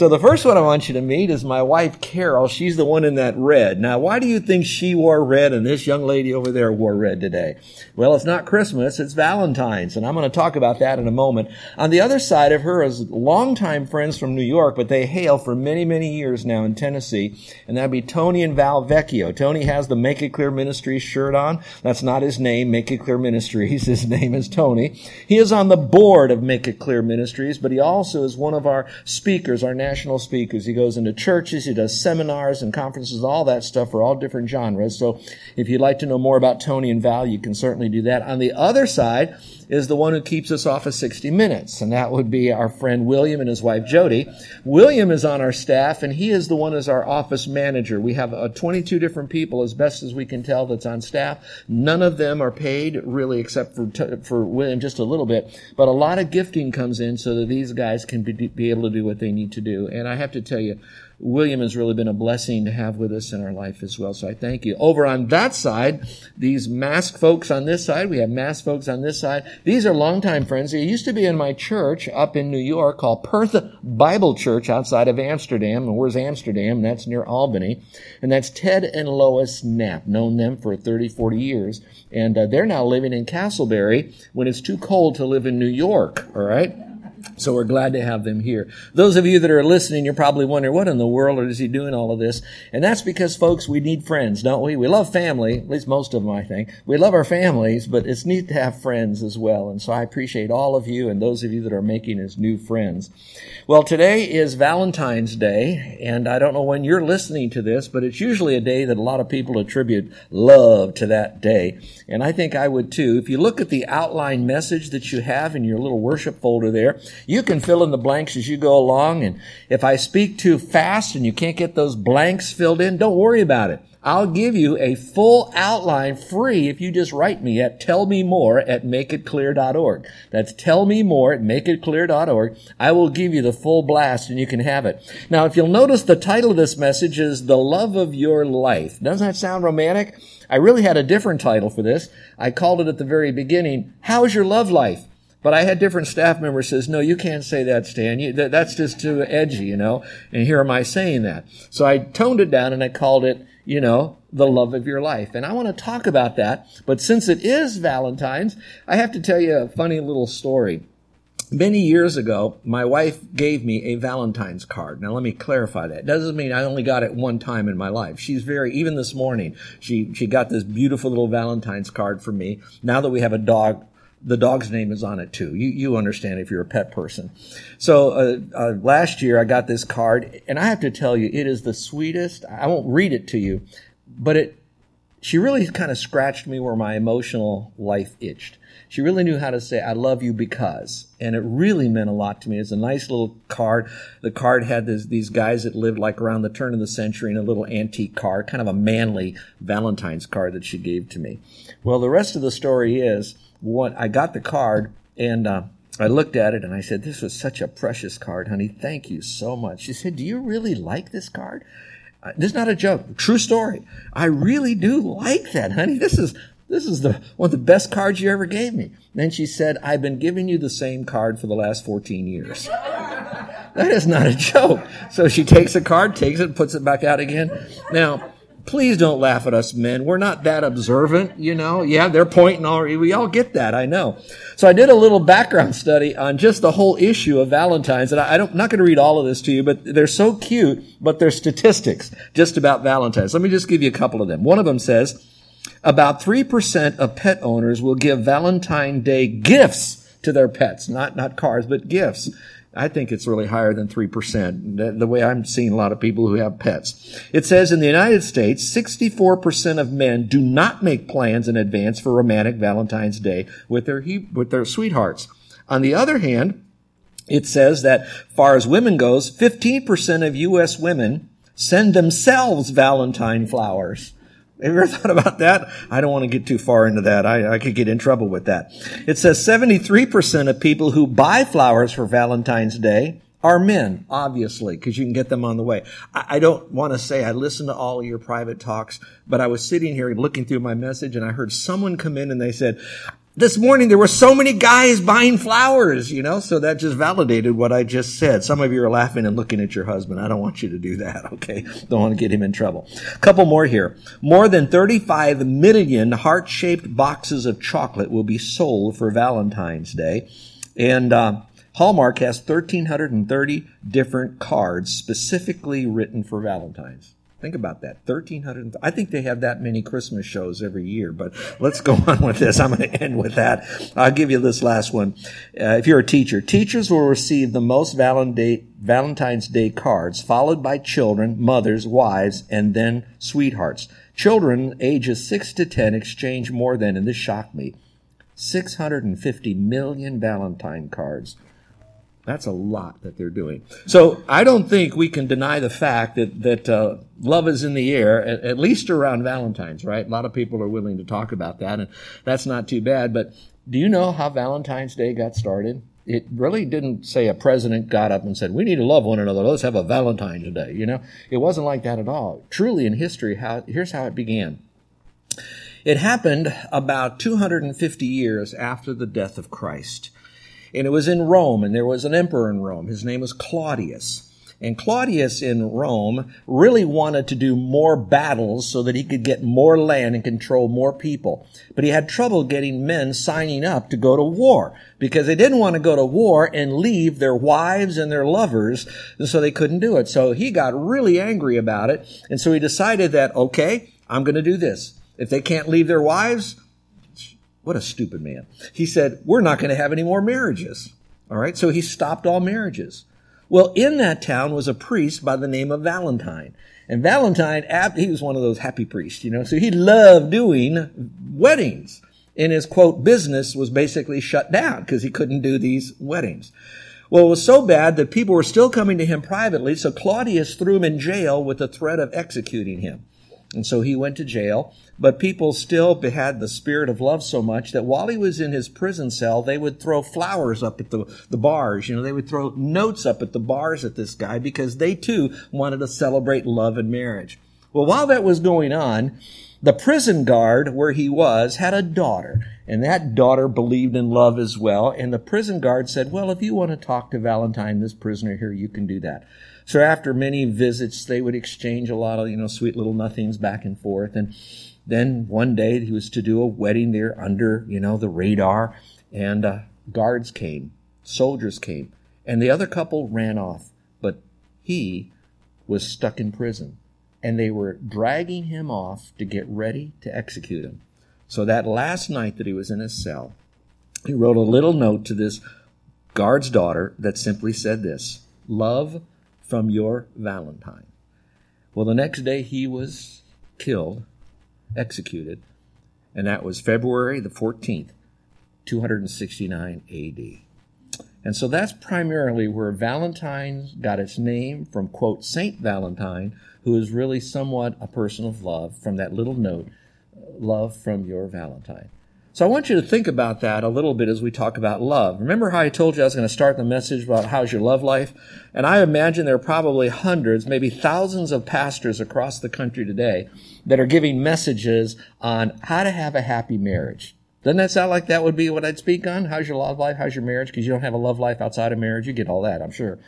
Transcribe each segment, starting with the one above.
So the first one I want you to meet is my wife Carol. She's the one in that red. Now, why do you think she wore red and this young lady over there wore red today? Well, it's not Christmas, it's Valentine's, and I'm going to talk about that in a moment. On the other side of her is longtime friends from New York, but they hail for many, many years now in Tennessee, and that'd be Tony and Val Vecchio. Tony has the Make It Clear Ministries shirt on. That's not his name, Make It Clear Ministries. His name is Tony. He is on the board of Make It Clear Ministries, but he also is one of our speakers, our national speakers. He goes into churches, he does seminars and conferences, all that stuff for all different genres. So if you'd like to know more about Tony and Val, you can certainly do that. On the other side is the one who keeps us off of 60 Minutes, and that would be our friend William and his wife Jody. William is on our staff, and he is the one as our office manager. We have uh, 22 different people, as best as we can tell, that's on staff. None of them are paid, really, except for for William just a little bit. But a lot of gifting comes in so that these guys can be, be able to do what they need to do. And I have to tell you, William has really been a blessing to have with us in our life as well. So I thank you. Over on that side, these mask folks on this side, we have mask folks on this side. These are longtime friends. They used to be in my church up in New York called Perth Bible Church outside of Amsterdam. And where's Amsterdam? That's near Albany. And that's Ted and Lois Knapp. Known them for 30, 40 years. And uh, they're now living in Casselberry when it's too cold to live in New York. All right. So we're glad to have them here. Those of you that are listening, you're probably wondering, what in the world is he doing all of this? And that's because, folks, we need friends, don't we? We love family, at least most of them, I think. We love our families, but it's neat to have friends as well. And so I appreciate all of you and those of you that are making us new friends. Well, today is Valentine's Day, and I don't know when you're listening to this, but it's usually a day that a lot of people attribute love to that day. And I think I would too. If you look at the outline message that you have in your little worship folder there, you can fill in the blanks as you go along. And if I speak too fast and you can't get those blanks filled in, don't worry about it. I'll give you a full outline free if you just write me at tellmemore at makeitclear.org. That's tellmemore at makeitclear.org. I will give you the full blast and you can have it. Now, if you'll notice, the title of this message is The Love of Your Life. Doesn't that sound romantic? I really had a different title for this. I called it at the very beginning, How's Your Love Life? But I had different staff members says, no, you can't say that, Stan. You, that, that's just too edgy, you know. And here am I saying that. So I toned it down and I called it, you know, the love of your life. And I want to talk about that. But since it is Valentine's, I have to tell you a funny little story. Many years ago, my wife gave me a Valentine's card. Now let me clarify that. It doesn't mean I only got it one time in my life. She's very, even this morning, she, she got this beautiful little Valentine's card for me. Now that we have a dog, the dog's name is on it too. You you understand if you're a pet person. So uh, uh, last year I got this card, and I have to tell you, it is the sweetest. I won't read it to you, but it. She really kind of scratched me where my emotional life itched. She really knew how to say "I love you" because, and it really meant a lot to me. It's a nice little card. The card had this, these guys that lived like around the turn of the century in a little antique car, kind of a manly Valentine's card that she gave to me. Well, the rest of the story is what I got the card and uh, I looked at it and I said, "This was such a precious card, honey. Thank you so much." She said, "Do you really like this card?" Uh, this is not a joke. True story. I really do like that, honey. This is this is the one of the best cards you ever gave me. Then she said, "I've been giving you the same card for the last 14 years." that is not a joke. So she takes the card, takes it, puts it back out again. Now please don't laugh at us men. We're not that observant, you know. Yeah, they're pointing already. We all get that, I know. So I did a little background study on just the whole issue of Valentine's, and I, am not going to read all of this to you, but they're so cute, but they're statistics just about Valentine's. Let me just give you a couple of them. One of them says, about 3% of pet owners will give Valentine Day gifts to their pets, not, not cars, but gifts. I think it's really higher than 3%, the way I'm seeing a lot of people who have pets. It says in the United States, 64% of men do not make plans in advance for romantic Valentine's Day with their, with their sweethearts. On the other hand, it says that far as women goes, 15% of U.S. women send themselves Valentine flowers. Have you ever thought about that? I don't want to get too far into that. I, I could get in trouble with that. It says 73% of people who buy flowers for Valentine's Day are men, obviously, because you can get them on the way. I, I don't want to say I listened to all of your private talks, but I was sitting here looking through my message and I heard someone come in and they said, this morning there were so many guys buying flowers, you know, so that just validated what I just said. Some of you are laughing and looking at your husband. I don't want you to do that, okay? Don't want to get him in trouble. A couple more here. More than 35 million heart-shaped boxes of chocolate will be sold for Valentine's Day. And, uh, Hallmark has 1,330 different cards specifically written for Valentine's. Think about that. 1,300. I think they have that many Christmas shows every year, but let's go on with this. I'm going to end with that. I'll give you this last one. Uh, if you're a teacher, teachers will receive the most Valentine's Day cards, followed by children, mothers, wives, and then sweethearts. Children ages 6 to 10 exchange more than, and this shocked me, 650 million Valentine cards that's a lot that they're doing. So I don't think we can deny the fact that that uh, love is in the air, at, at, least around Valentine's, right? A lot of people are willing to talk about that, and that's not too bad. But do you know how Valentine's Day got started? It really didn't say a president got up and said, "We need to love one another. Let's have a Valentine's Day." You know, it wasn't like that at all. Truly, in history, how here's how it began. It happened about 250 years after the death of Christ. And it was in Rome, and there was an emperor in Rome. His name was Claudius. And Claudius in Rome really wanted to do more battles so that he could get more land and control more people. But he had trouble getting men signing up to go to war because they didn't want to go to war and leave their wives and their lovers, and so they couldn't do it. So he got really angry about it, and so he decided that, okay, I'm going to do this. If they can't leave their wives, what a stupid man. He said, We're not going to have any more marriages. All right, so he stopped all marriages. Well, in that town was a priest by the name of Valentine. And Valentine, he was one of those happy priests, you know, so he loved doing weddings. And his quote business was basically shut down because he couldn't do these weddings. Well, it was so bad that people were still coming to him privately, so Claudius threw him in jail with the threat of executing him. And so he went to jail, but people still had the spirit of love so much that while he was in his prison cell, they would throw flowers up at the, the bars. You know, they would throw notes up at the bars at this guy because they too wanted to celebrate love and marriage. Well, while that was going on, the prison guard where he was had a daughter, and that daughter believed in love as well. And the prison guard said, Well, if you want to talk to Valentine, this prisoner here, you can do that. So after many visits, they would exchange a lot of, you know, sweet little nothings back and forth. And then one day he was to do a wedding there under, you know, the radar. And uh, guards came, soldiers came, and the other couple ran off. But he was stuck in prison. And they were dragging him off to get ready to execute him. So that last night that he was in his cell, he wrote a little note to this guard's daughter that simply said this Love from your Valentine. Well, the next day he was killed, executed, and that was February the 14th, 269 AD. And so that's primarily where Valentine's got its name from, quote, Saint Valentine, who is really somewhat a person of love, from that little note, love from your Valentine. So I want you to think about that a little bit as we talk about love. Remember how I told you I was going to start the message about how's your love life? And I imagine there are probably hundreds, maybe thousands of pastors across the country today that are giving messages on how to have a happy marriage. Doesn't that sound like that would be what I'd speak on? How's your love life? How's your marriage? Because you don't have a love life outside of marriage. You get all that, I'm sure.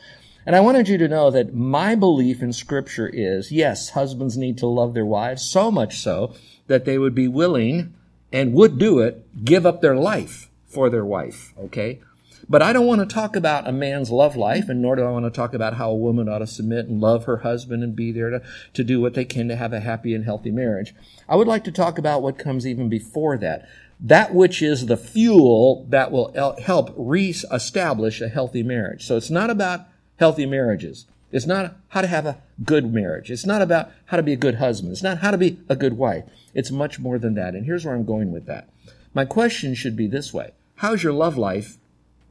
And I wanted you to know that my belief in scripture is, yes, husbands need to love their wives so much so that they would be willing and would do it, give up their life for their wife, okay? But I don't want to talk about a man's love life, and nor do I want to talk about how a woman ought to submit and love her husband and be there to, to do what they can to have a happy and healthy marriage. I would like to talk about what comes even before that. That which is the fuel that will help re-establish a healthy marriage. So it's not about healthy marriages. It's not how to have a good marriage. It's not about how to be a good husband. It's not how to be a good wife. It's much more than that. And here's where I'm going with that. My question should be this way How's your love life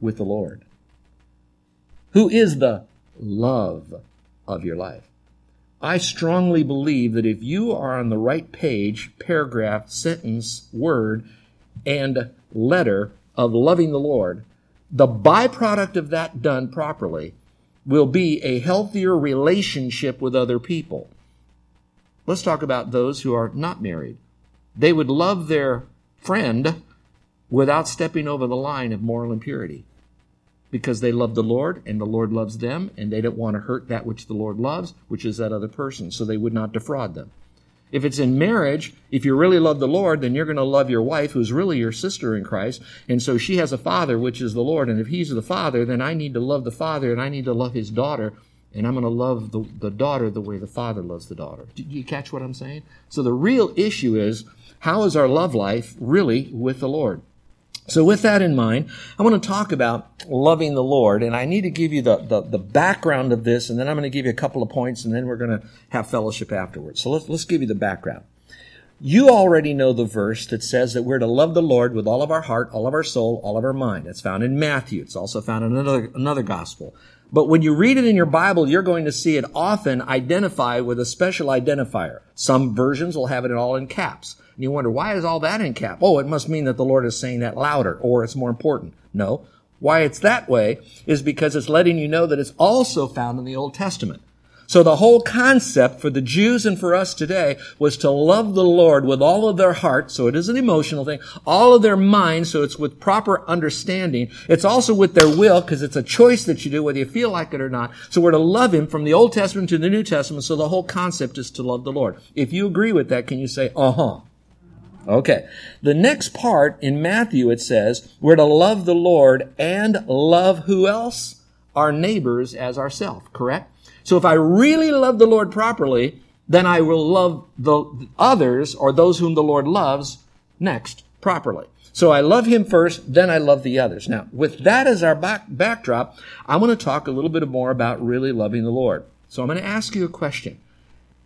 with the Lord? Who is the love of your life? I strongly believe that if you are on the right page, paragraph, sentence, word, and letter of loving the Lord, the byproduct of that done properly will be a healthier relationship with other people. Let's talk about those who are not married. They would love their friend without stepping over the line of moral impurity because they love the Lord and the Lord loves them and they don't want to hurt that which the Lord loves, which is that other person. So they would not defraud them. If it's in marriage, if you really love the Lord, then you're going to love your wife, who's really your sister in Christ. And so she has a father, which is the Lord. And if he's the father, then I need to love the father and I need to love his daughter. And I'm going to love the, the daughter the way the father loves the daughter. Do you catch what I'm saying? So the real issue is, how is our love life really with the Lord? So with that in mind, I want to talk about loving the Lord, and I need to give you the, the, the, background of this, and then I'm going to give you a couple of points, and then we're going to have fellowship afterwards. So let's, let's give you the background. You already know the verse that says that we're to love the Lord with all of our heart, all of our soul, all of our mind. It's found in Matthew. It's also found in another, another gospel. But when you read it in your Bible, you're going to see it often identified with a special identifier. Some versions will have it all in caps. And you wonder, why is all that in cap? Oh, it must mean that the Lord is saying that louder or it's more important. No. Why it's that way is because it's letting you know that it's also found in the Old Testament. So the whole concept for the Jews and for us today was to love the Lord with all of their heart, so it is an emotional thing, all of their mind, so it's with proper understanding. It's also with their will, because it's a choice that you do, whether you feel like it or not. So we're to love Him from the Old Testament to the New Testament, so the whole concept is to love the Lord. If you agree with that, can you say, uh-huh? Okay. The next part in Matthew, it says, we're to love the Lord and love who else? Our neighbors as ourselves, correct? So if I really love the Lord properly, then I will love the others or those whom the Lord loves next properly. So I love him first, then I love the others. Now, with that as our back, backdrop, I want to talk a little bit more about really loving the Lord. So I'm going to ask you a question.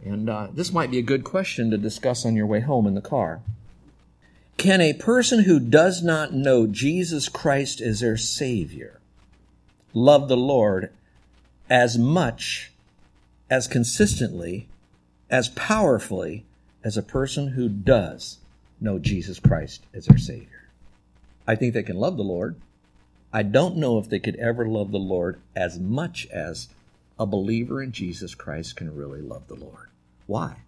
And uh, this might be a good question to discuss on your way home in the car. Can a person who does not know Jesus Christ as their Savior love the Lord as much, as consistently, as powerfully as a person who does know Jesus Christ as their Savior. I think they can love the Lord. I don't know if they could ever love the Lord as much as a believer in Jesus Christ can really love the Lord. Why?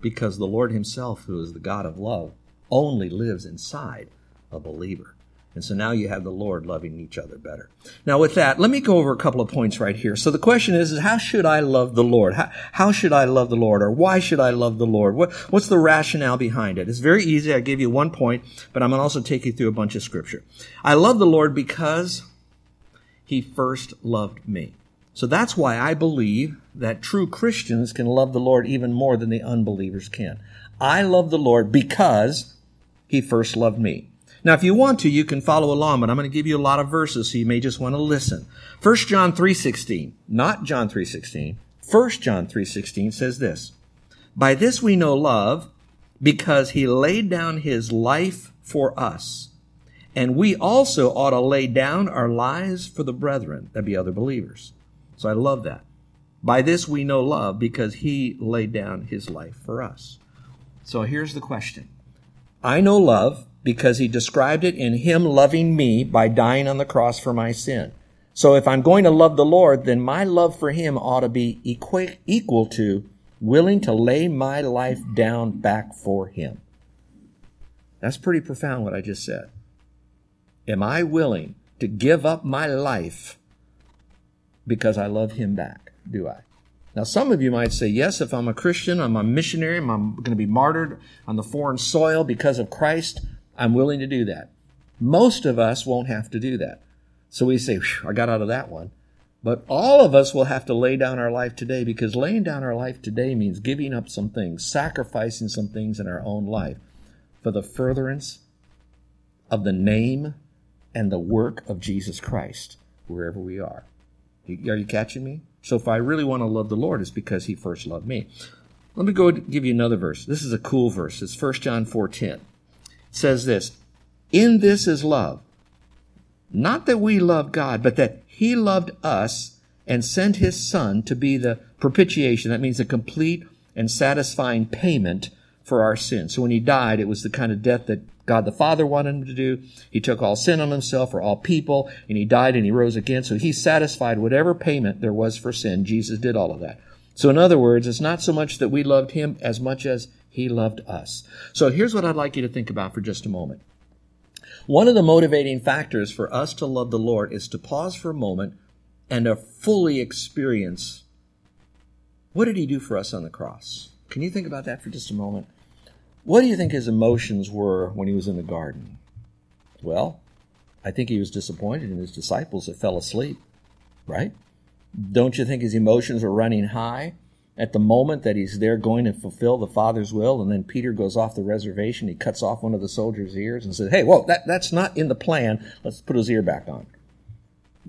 Because the Lord Himself, who is the God of love, only lives inside a believer. And so now you have the Lord loving each other better. Now with that, let me go over a couple of points right here. So the question is, is how should I love the Lord? How, how should I love the Lord? Or why should I love the Lord? What, what's the rationale behind it? It's very easy. I give you one point, but I'm going to also take you through a bunch of scripture. I love the Lord because he first loved me. So that's why I believe that true Christians can love the Lord even more than the unbelievers can. I love the Lord because he first loved me. Now, if you want to, you can follow along, but I'm going to give you a lot of verses, so you may just want to listen. 1 John 3.16, not John 3.16, 1 John 3.16 says this, By this we know love, because he laid down his life for us. And we also ought to lay down our lives for the brethren, that be other believers. So I love that. By this we know love, because he laid down his life for us. So here's the question. I know love because he described it in him loving me by dying on the cross for my sin. So if I'm going to love the Lord, then my love for him ought to be equal to willing to lay my life down back for him. That's pretty profound what I just said. Am I willing to give up my life because I love him back? Do I? Now, some of you might say, yes, if I'm a Christian, I'm a missionary, I'm going to be martyred on the foreign soil because of Christ, I'm willing to do that. Most of us won't have to do that. So we say, I got out of that one. But all of us will have to lay down our life today because laying down our life today means giving up some things, sacrificing some things in our own life for the furtherance of the name and the work of Jesus Christ wherever we are. Are you catching me? So if I really want to love the Lord, it's because he first loved me. Let me go give you another verse. This is a cool verse. It's 1 John 4:10. Says this, "In this is love, not that we love God, but that he loved us and sent his son to be the Propitiation, that means a complete and satisfying payment for our sins. So when he died, it was the kind of death that God the Father wanted him to do. He took all sin on himself for all people, and he died and he rose again. So he satisfied whatever payment there was for sin. Jesus did all of that. So in other words, it's not so much that we loved him as much as he loved us. So here's what I'd like you to think about for just a moment. One of the motivating factors for us to love the Lord is to pause for a moment and to fully experience what did he do for us on the cross? Can you think about that for just a moment? What do you think his emotions were when he was in the garden? Well, I think he was disappointed in his disciples that fell asleep, right? Don't you think his emotions were running high at the moment that he's there going to fulfill the Father's will? And then Peter goes off the reservation, he cuts off one of the soldiers' ears and says, Hey, whoa, that, that's not in the plan. Let's put his ear back on.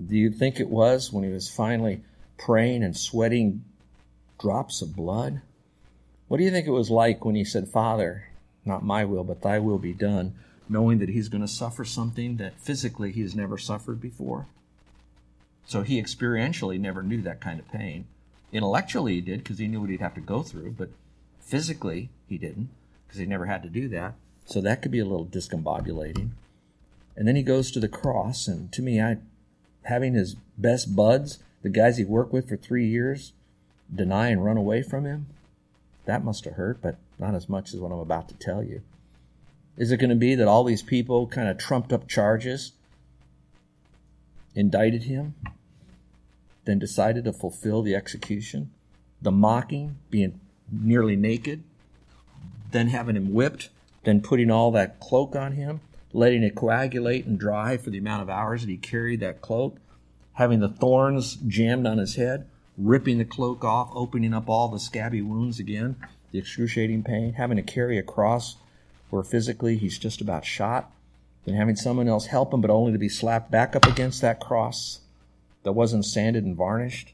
Do you think it was when he was finally praying and sweating drops of blood? What do you think it was like when he said, Father, not my will, but thy will be done, knowing that he's going to suffer something that physically he has never suffered before? So he experientially never knew that kind of pain. Intellectually, he did because he knew what he'd have to go through, but physically, he didn't because he never had to do that. So that could be a little discombobulating. And then he goes to the cross, and to me, I, having his best buds, the guys he worked with for three years, deny and run away from him, that must have hurt, but not as much as what I'm about to tell you. Is it going to be that all these people kind of trumped up charges, indicted him, then decided to fulfill the execution? The mocking, being nearly naked, then having him whipped, then putting all that cloak on him, letting it coagulate and dry for the amount of hours that he carried that cloak, having the thorns jammed on his head, ripping the cloak off, opening up all the scabby wounds again, the excruciating pain, having to carry a cross where physically he's just about shot, then having someone else help him, but only to be slapped back up against that cross that wasn't sanded and varnished,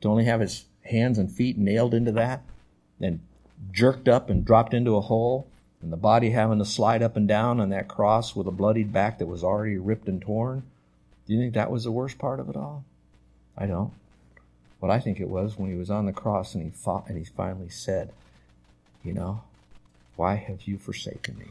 to only have his hands and feet nailed into that, and jerked up and dropped into a hole, and the body having to slide up and down on that cross with a bloodied back that was already ripped and torn. Do you think that was the worst part of it all? I don't. What I think it was when he was on the cross and he fought and he finally said, You know, why have you forsaken me?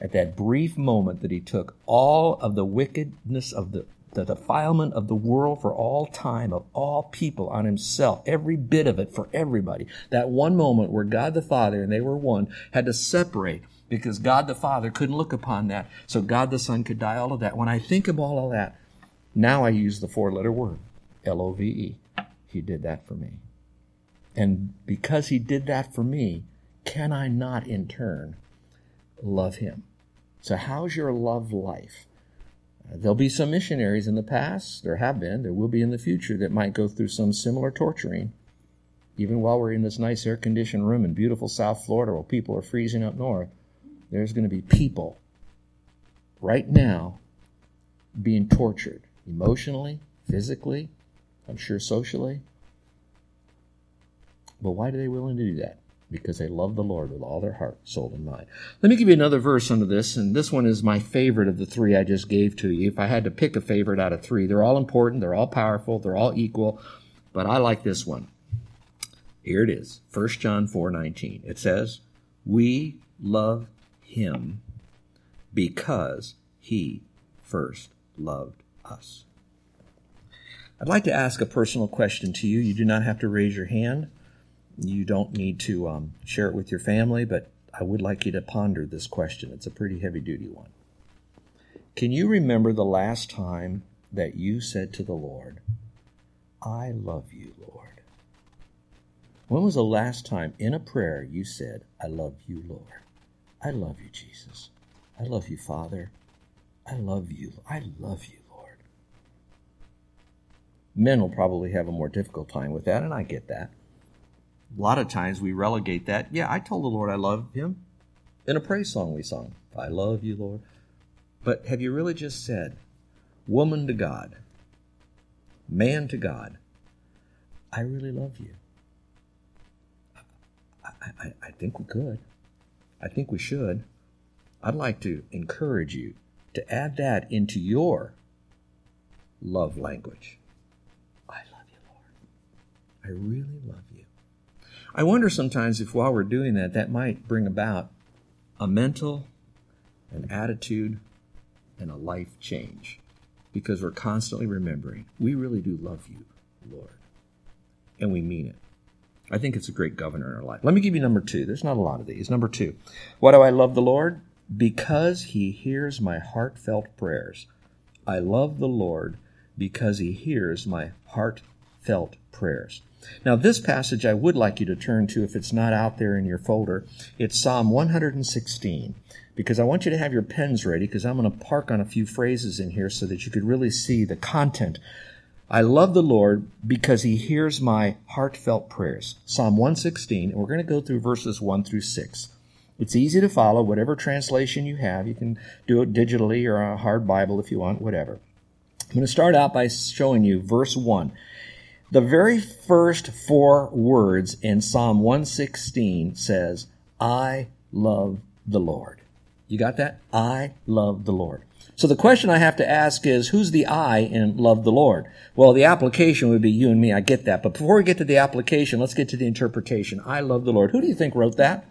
At that brief moment that he took all of the wickedness of the, the defilement of the world for all time, of all people on himself, every bit of it for everybody. That one moment where God the Father and they were one had to separate because God the Father couldn't look upon that. So God the Son could die, all of that. When I think of all of that, now I use the four letter word, L O V E. He did that for me. And because he did that for me, can I not in turn love him? So, how's your love life? There'll be some missionaries in the past, there have been, there will be in the future that might go through some similar torturing. Even while we're in this nice air conditioned room in beautiful South Florida while people are freezing up north, there's going to be people right now being tortured emotionally, physically, I'm sure socially. But why are they willing to do that? Because they love the Lord with all their heart, soul, and mind. Let me give you another verse under this, and this one is my favorite of the three I just gave to you. If I had to pick a favorite out of three, they're all important, they're all powerful, they're all equal, but I like this one. Here it is, 1 John 4:19. It says, "We love him because he first loved us." I'd like to ask a personal question to you. You do not have to raise your hand. You don't need to um, share it with your family, but I would like you to ponder this question. It's a pretty heavy duty one. Can you remember the last time that you said to the Lord, I love you, Lord? When was the last time in a prayer you said, I love you, Lord? I love you, Jesus. I love you, Father. I love you. I love you. Lord. Men will probably have a more difficult time with that, and I get that. A lot of times we relegate that. Yeah, I told the Lord I love him in a praise song we sung. I love you, Lord. But have you really just said, woman to God, man to God, I really love you? I, I, I think we could. I think we should. I'd like to encourage you to add that into your love language. I love you, Lord. I really love you. I wonder sometimes if while we're doing that, that might bring about a mental, an attitude, and a life change because we're constantly remembering we really do love you, Lord. And we mean it. I think it's a great governor in our life. Let me give you number two. There's not a lot of these. Number two. Why do I love the Lord? Because he hears my heartfelt prayers. I love the Lord because he hears my heartfelt prayers. Now, this passage I would like you to turn to if it's not out there in your folder. It's Psalm 116, because I want you to have your pens ready, because I'm going to park on a few phrases in here so that you could really see the content. I love the Lord because he hears my heartfelt prayers. Psalm 116, and we're going to go through verses 1 through 6. It's easy to follow, whatever translation you have. You can do it digitally or a hard Bible if you want, whatever. I'm going to start out by showing you verse 1. The very first four words in Psalm 116 says, I love the Lord. You got that? I love the Lord. So the question I have to ask is, who's the I in love the Lord? Well, the application would be you and me. I get that. But before we get to the application, let's get to the interpretation. I love the Lord. Who do you think wrote that?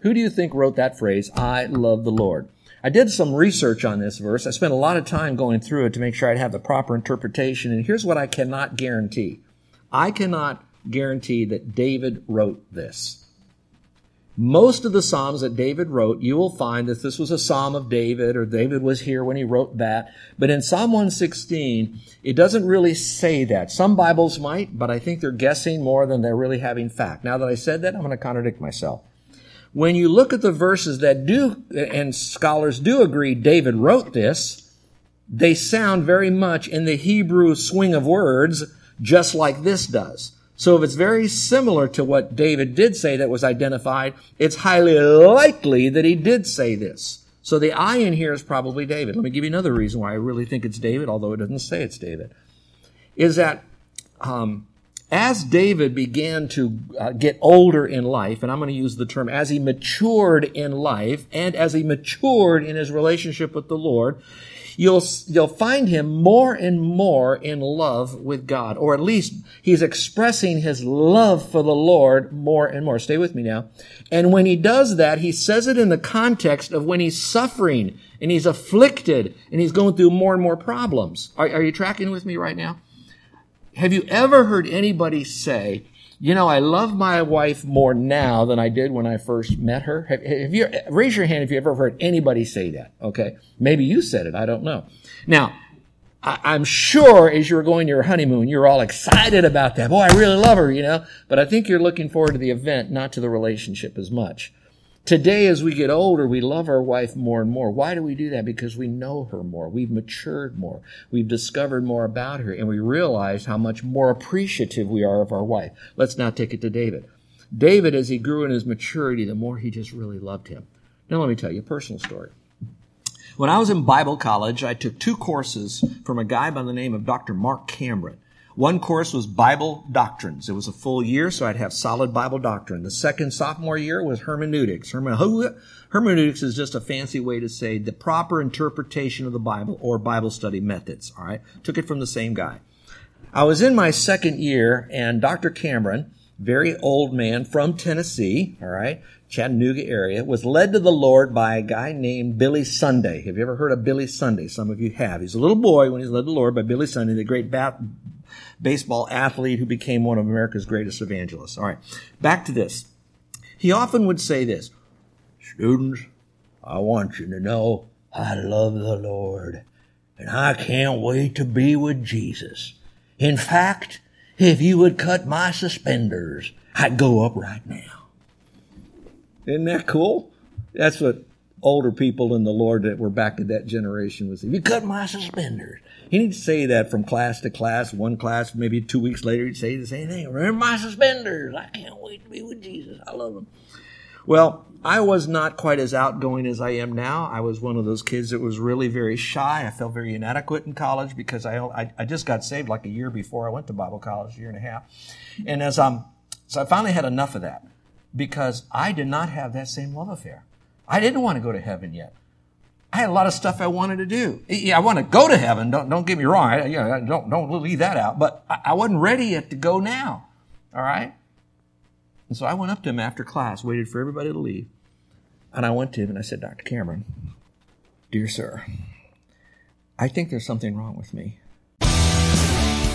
Who do you think wrote that phrase? I love the Lord. I did some research on this verse. I spent a lot of time going through it to make sure I'd have the proper interpretation. And here's what I cannot guarantee. I cannot guarantee that David wrote this. Most of the Psalms that David wrote, you will find that this was a Psalm of David or David was here when he wrote that. But in Psalm 116, it doesn't really say that. Some Bibles might, but I think they're guessing more than they're really having fact. Now that I said that, I'm going to contradict myself. When you look at the verses that do, and scholars do agree David wrote this, they sound very much in the Hebrew swing of words just like this does. So if it's very similar to what David did say that was identified, it's highly likely that he did say this. So the I in here is probably David. Let me give you another reason why I really think it's David, although it doesn't say it's David. Is that um, as David began to uh, get older in life, and I'm going to use the term as he matured in life and as he matured in his relationship with the Lord, you'll, you'll find him more and more in love with God, or at least he's expressing his love for the Lord more and more. Stay with me now. And when he does that, he says it in the context of when he's suffering and he's afflicted and he's going through more and more problems. Are, are you tracking with me right now? Have you ever heard anybody say, you know, I love my wife more now than I did when I first met her. Have, have, you raise your hand if you ever heard anybody say that? Okay, maybe you said it. I don't know. Now, I, am sure as you're going to your honeymoon, you're all excited about that. Boy, I really love her, you know. But I think you're looking forward to the event, not to the relationship as much. Today, as we get older, we love our wife more and more. Why do we do that? Because we know her more. We've matured more. We've discovered more about her, and we realize how much more appreciative we are of our wife. Let's now take it to David. David, as he grew in his maturity, the more he just really loved him. Now, let me tell you a personal story. When I was in Bible college, I took two courses from a guy by the name of Dr. Mark Cameron. One course was Bible doctrines. It was a full year, so I'd have solid Bible doctrine. The second sophomore year was hermeneutics. Hermeneutics is just a fancy way to say the proper interpretation of the Bible or Bible study methods. All right. Took it from the same guy. I was in my second year and Dr. Cameron, very old man from Tennessee, all right, Chattanooga area, was led to the Lord by a guy named Billy Sunday. Have you ever heard of Billy Sunday? Some of you have. He's a little boy when he's led to the Lord by Billy Sunday, the great bat- baseball athlete who became one of America's greatest evangelists. All right, back to this. He often would say this Students, I want you to know I love the Lord and I can't wait to be with Jesus. In fact, if you would cut my suspenders, I'd go up right now. Isn't that cool? That's what older people in the Lord that were back in that generation would say. You cut my suspenders. He didn't say that from class to class. One class, maybe two weeks later, he'd say the same thing. Remember my suspenders. I can't wait to be with Jesus. I love him. Well, I was not quite as outgoing as I am now. I was one of those kids that was really very shy. I felt very inadequate in college because I, I, I just got saved like a year before I went to Bible college, a year and a half. And as um, so I finally had enough of that because I did not have that same love affair. I didn't want to go to heaven yet. I had a lot of stuff I wanted to do. Yeah, I want to go to heaven. Don't, don't get me wrong. I, you know, don't, don't leave that out. But I, I wasn't ready yet to go now. All right. And so I went up to him after class, waited for everybody to leave. And I went to him and I said, Dr. Cameron, dear sir, I think there's something wrong with me.